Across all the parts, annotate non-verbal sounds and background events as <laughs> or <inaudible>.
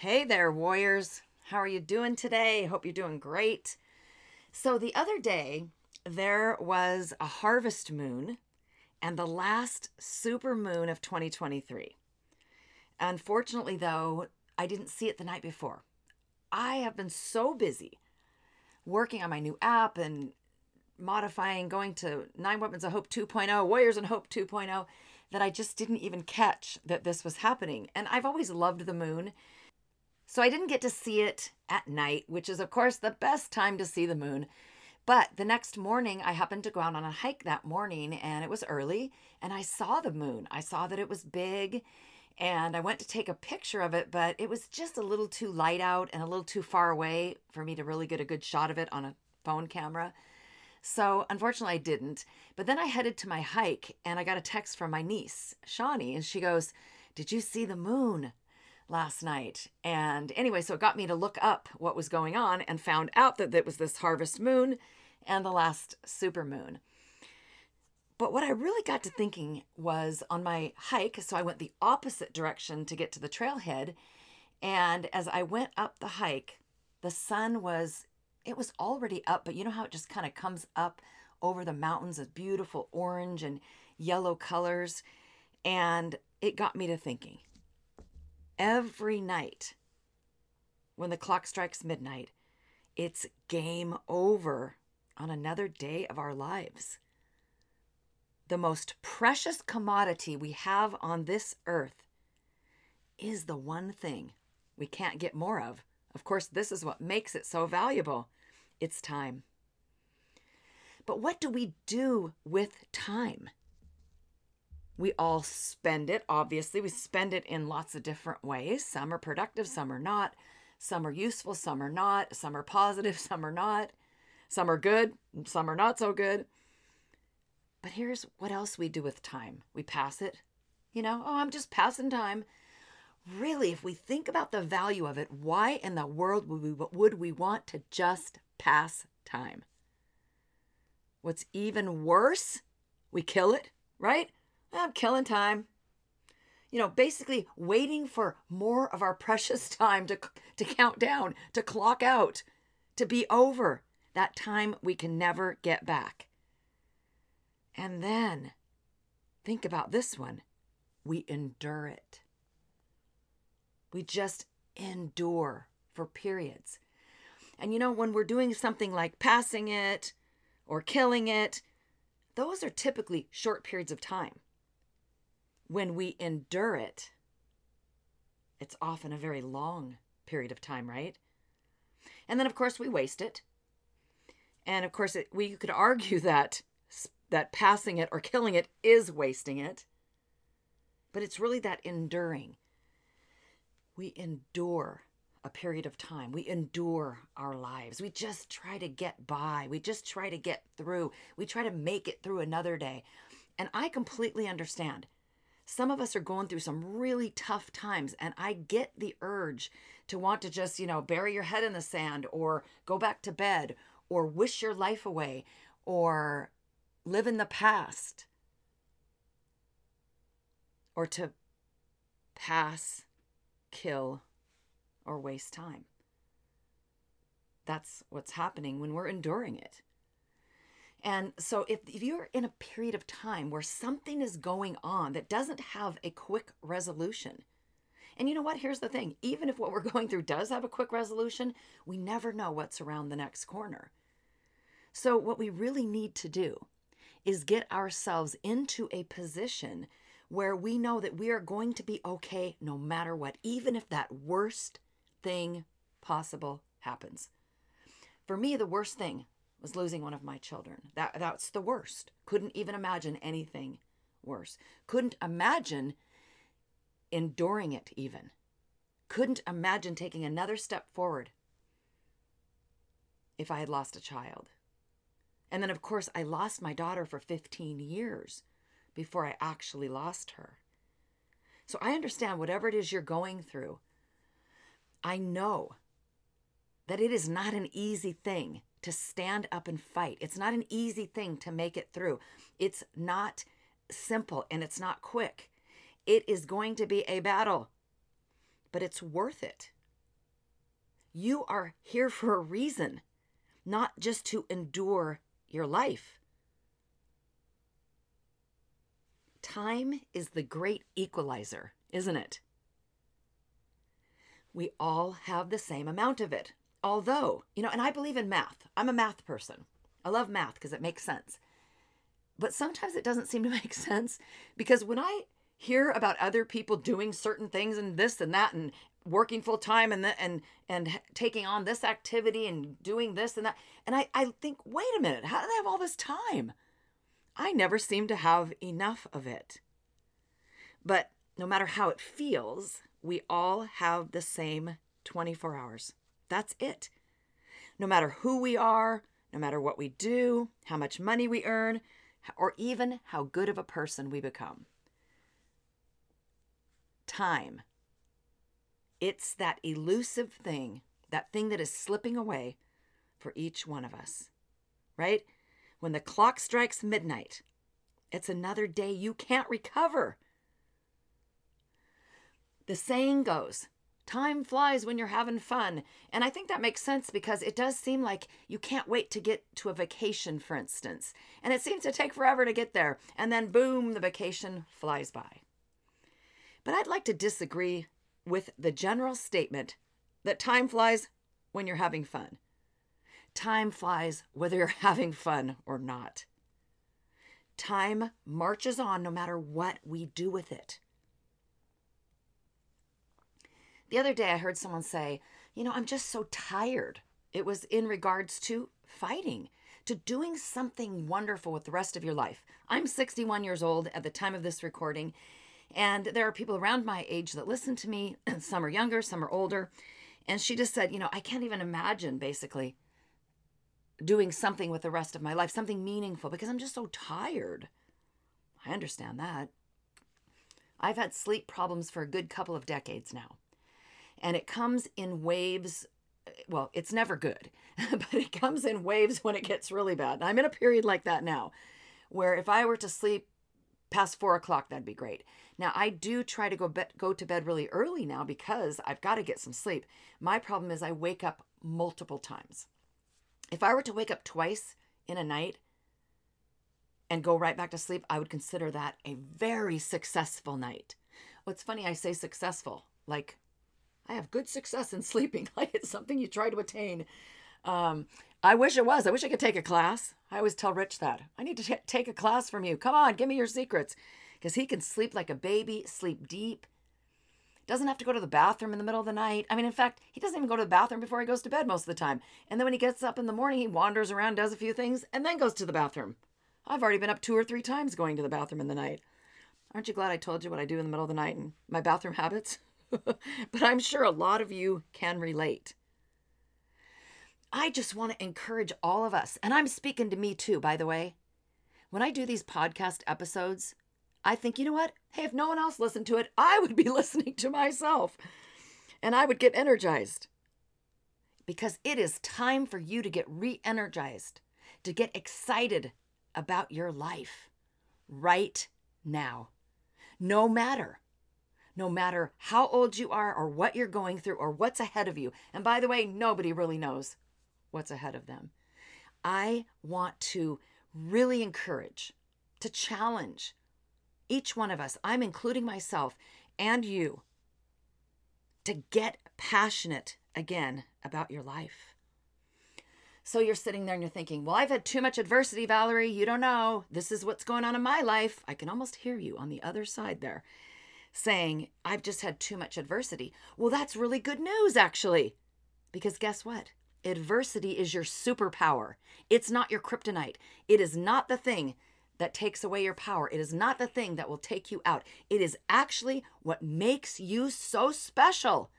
Hey there, warriors. How are you doing today? Hope you're doing great. So, the other day, there was a harvest moon and the last super moon of 2023. Unfortunately, though, I didn't see it the night before. I have been so busy working on my new app and modifying, going to Nine Weapons of Hope 2.0, Warriors in Hope 2.0, that I just didn't even catch that this was happening. And I've always loved the moon. So I didn't get to see it at night, which is, of course, the best time to see the moon. But the next morning, I happened to go out on a hike that morning and it was early and I saw the moon. I saw that it was big and I went to take a picture of it, but it was just a little too light out and a little too far away for me to really get a good shot of it on a phone camera. So unfortunately, I didn't. But then I headed to my hike and I got a text from my niece, Shawnee, and she goes, Did you see the moon? Last night. And anyway, so it got me to look up what was going on and found out that it was this harvest moon and the last super moon. But what I really got to thinking was on my hike, so I went the opposite direction to get to the trailhead. And as I went up the hike, the sun was, it was already up, but you know how it just kind of comes up over the mountains of beautiful orange and yellow colors. And it got me to thinking every night when the clock strikes midnight, it's game over on another day of our lives the most precious commodity we have on this earth is the one thing we can't get more of. Of course, this is what makes it so valuable it's time. But what do we do with time? We all spend it, obviously. We spend it in lots of different ways. Some are productive, some are not. Some are useful, some are not. Some are positive, <laughs> some are not. Some are good, some are not so good. But here's what else we do with time we pass it. You know, oh, I'm just passing time. Really, if we think about the value of it, why in the world would we, would we want to just pass time? What's even worse, we kill it, right? I'm killing time. You know, basically waiting for more of our <laughs> precious time to, to count down, to clock out, to be over. That time we can never get back. And then think about this one we endure it. We just endure for periods. And you know, when we're doing something like passing it or killing it, those are typically short periods of time. When we endure it, it's often a very long period of time, right? And then, of course, we waste it. And of course, it, we could argue <laughs> that that passing it or killing it is wasting it, but it's really that enduring. We endure a period of time. We endure our lives. We just try to get by. We just try to get through. We try to make it through another day. And I completely understand. Some of us are going through some really tough times, and I get the urge to want to just, you know, bury your head in the sand or go back to bed or wish your life away or live in the past or to pass, kill, or waste time. That's what's happening when we're enduring it. And so, if, if you're in a period of time where something is going on that doesn't have a quick resolution, and you know what? Here's the thing even if what we're <laughs> going through does have a quick resolution, we never know what's around the next corner. So, what we really need to do is get ourselves into a position where we know that we are going to be okay no matter what, even if that worst thing possible happens. For me, the worst thing was losing one of my children. That that's the worst. Couldn't even imagine anything worse. Couldn't imagine enduring it even. Couldn't imagine taking another step forward if I had lost a child. And then, of course, I lost my daughter for 15 years before I actually lost her. So I understand whatever it is you're going through. I know that it is not an easy thing to stand up and fight. It's not an easy thing to make it through. It's not simple and it's not quick. It is going to be a battle, but it's worth it. You are here <laughs> for a reason, not just to endure your life. Time is the great equalizer, isn't it? We all have the same amount of it. Although, you know, and I believe in math. I'm a math person. I love math because it makes sense. But sometimes it doesn't seem to <laughs> make sense because when I hear about other people doing certain things and this and that and working full time and the, and and taking on this activity and doing this and that and I I think wait a minute how do they have all this time I never seem to have enough of it but no matter how it feels we all have the same 24 hours that's it no matter who we are no matter what we do how much money we earn or even how good of a person we become time it's that elusive thing, that thing that is slipping away for each one of us, right? When the clock strikes midnight, it's another day you can't recover. The saying goes, time flies when you're having fun. And I think that makes sense because it does seem like you can't wait to get to a vacation, for instance. And it seems to take forever to get there. And then, boom, the vacation flies by. But I'd like to disagree with the general statement that time flies when you're having fun. Time flies whether you're <laughs> having fun or not. Time marches on no matter what we do with it. The other day, I heard someone say, You know, I'm just so tired. It was in regards to fighting, to doing something wonderful with the rest of your life. I'm 61 years old at the time of this recording, and there are people around my age that listen to me, <clears throat> some are younger, some are older. And she just said, You know, I can't even imagine basically doing something with the rest of my life, something meaningful, because I'm just so tired. I understand that. I've had sleep problems for a good couple of decades now. And it comes in waves. Well, it's never good, <laughs> but it comes in waves when it gets really bad. And I'm in a period like that now, where if I were to sleep past four o'clock, that'd be great. Now, I do try to go be- go to bed really early now because I've got to get some sleep. My problem is I wake up multiple times. If I were to wake up twice in a night and go right back to sleep, I would consider that a very successful night. What's funny, I say successful, like I have good success in sleeping, <laughs> like it's something you try to attain. Um, I wish it was. I wish I could take a class. I always tell Rich that. I need to t- take a class from you. Come on, give me your secrets. Because he can sleep like a baby, sleep deep. Doesn't have to go to the bathroom in the middle of the night. I mean, in fact, he doesn't even go to the bathroom before he goes to bed most of the time. And then when he gets up in the morning, he wanders around, does a few things, and then goes to the bathroom. I've already been up two or three times going to the bathroom in the night. Aren't you glad I told you what I do in the middle of the night and my bathroom habits? <laughs> <laughs> but I'm sure a lot of you can relate. I just want to encourage all of us, and I'm speaking to me too, by the way. When I do these podcast episodes, I think, you know what? Hey, if no one else listened to it, I would be <laughs> listening to myself and I would get energized. Because it is time for you to get re energized, to get excited about your life right now. No matter no matter how old you are or what you're going through or what's ahead of you. And by the way, nobody really knows what's ahead of them. I want to really encourage, to challenge each one of us, I'm including myself and you, to get passionate again about your life. So you're sitting there and you're thinking, well, I've had too much adversity, Valerie. You don't know. This is what's going on in my life. I can almost hear you on the other side there saying, I've just had too much adversity. Well, that's really good news, actually. Because guess what? Adversity is your superpower. It's not your kryptonite. It is not the thing that takes away your power. It is not the thing that will take you out. It is actually what makes you so special.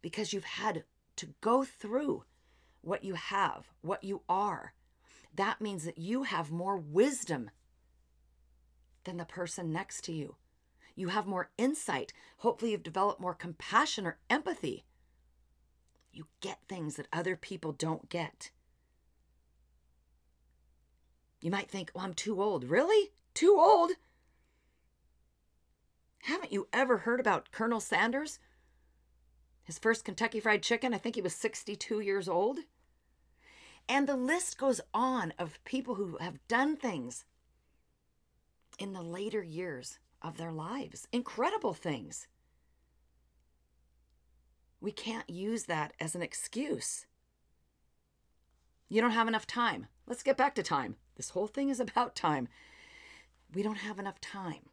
Because you've had to go through what you have, what you are. That means that you have more wisdom than the person next to you. You have more insight. Hopefully, you've developed more compassion or empathy. You get things that other people don't get. You might think, well, I'm too old. Really? Too old? Haven't you ever heard about Colonel Sanders? His first Kentucky Fried Chicken, I think he was 62 years old. And the list goes on of people who have done things in the later years of their lives. Incredible things. We can't use that as an excuse. You don't have enough time. Let's get back to time. This whole thing is about time. We don't have enough time.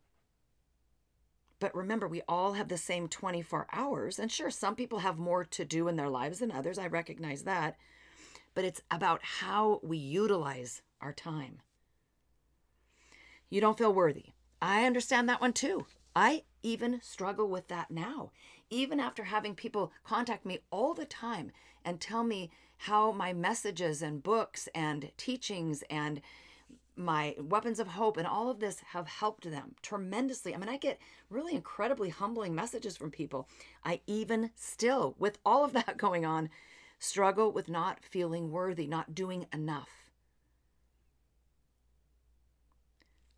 But remember, we all have the same 24 hours. And sure, some people have more to do in their lives than others. I recognize that. But it's about how we utilize our time. You don't feel worthy. I understand that one too. I even struggle with that now. Even after having people contact me all the time and tell me how my messages and books and teachings and my weapons of hope and all of this have helped them tremendously. I mean, I get really incredibly humbling messages from people. I even still, with all of <laughs> that going on, struggle with not feeling worthy, not doing enough.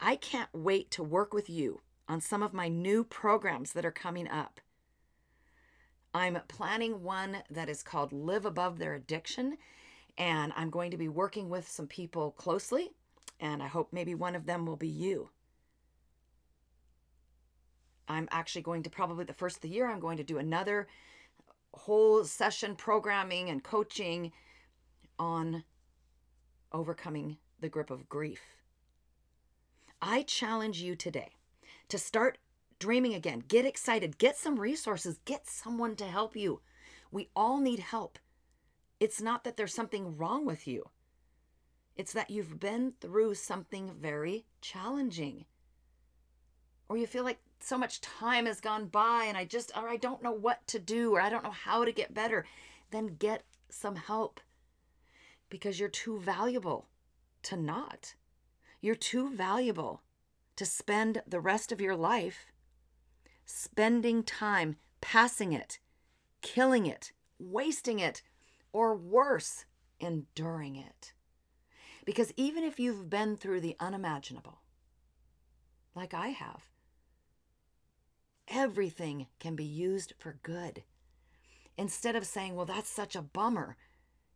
I can't wait to work with you on some of my new programs that are coming up. I'm planning one that is called Live Above Their Addiction, and I'm going to be working with some people closely, and I hope maybe one of them will be you. I'm actually going to probably the first of the year, I'm going to do another whole session programming and coaching on overcoming the grip of grief. I challenge you today to start dreaming again. Get excited, get some resources, get someone to help you. We all need help. It's not that there's something wrong with you, it's that you've been through something very challenging. Or you feel like so much time has gone by and I just, or I don't know what to do, or I don't know how to get better. Then get some help because you're too valuable to not. You're too valuable to spend the rest of your life spending time passing it, killing it, wasting it, or worse, enduring it. Because even if you've been through the unimaginable, like I have, everything can be used for good. Instead of saying, well, that's such a bummer,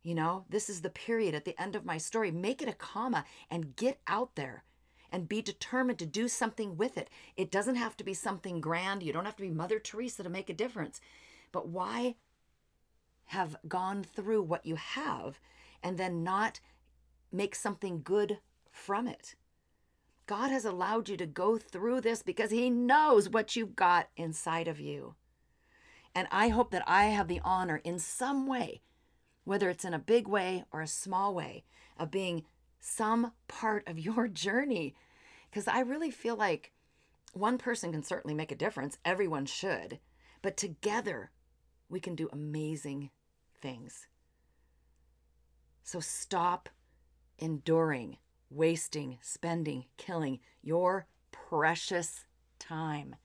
you know, this is the period at the end of my story, make it a comma and get out there and be determined to do something with it. It doesn't have to be something grand. You don't have to be Mother Teresa to make a difference. But why have gone through what you have and then not make something good from it? God has allowed you to go through this because He knows what you've got inside of you. And I hope that I have the honor in some way, whether it's in a big way or a small way, of being some part of <laughs> your journey. Because I really feel like one person can certainly make a difference, everyone should, but together we can do amazing things. So stop enduring, wasting, spending, killing your precious time.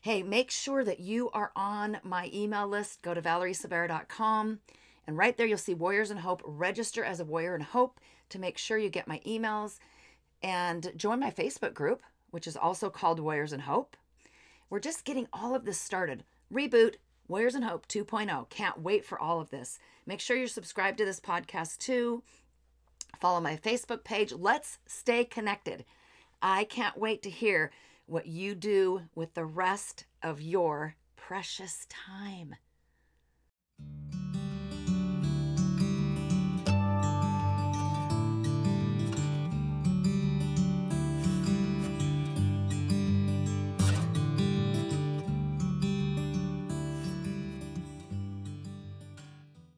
Hey, make sure that you are on my email list. Go to valeriesilveira.com and right there you'll see Warriors in Hope. Register as a Warrior in Hope to make sure you get my emails and join my Facebook group, which is also called Warriors in Hope. We're just getting all of this started. Reboot, Warriors in Hope 2.0. Can't wait for all of this. Make sure you're subscribed to this podcast too. Follow my Facebook page. Let's stay connected. I can't wait to hear what you do with the rest of your precious time.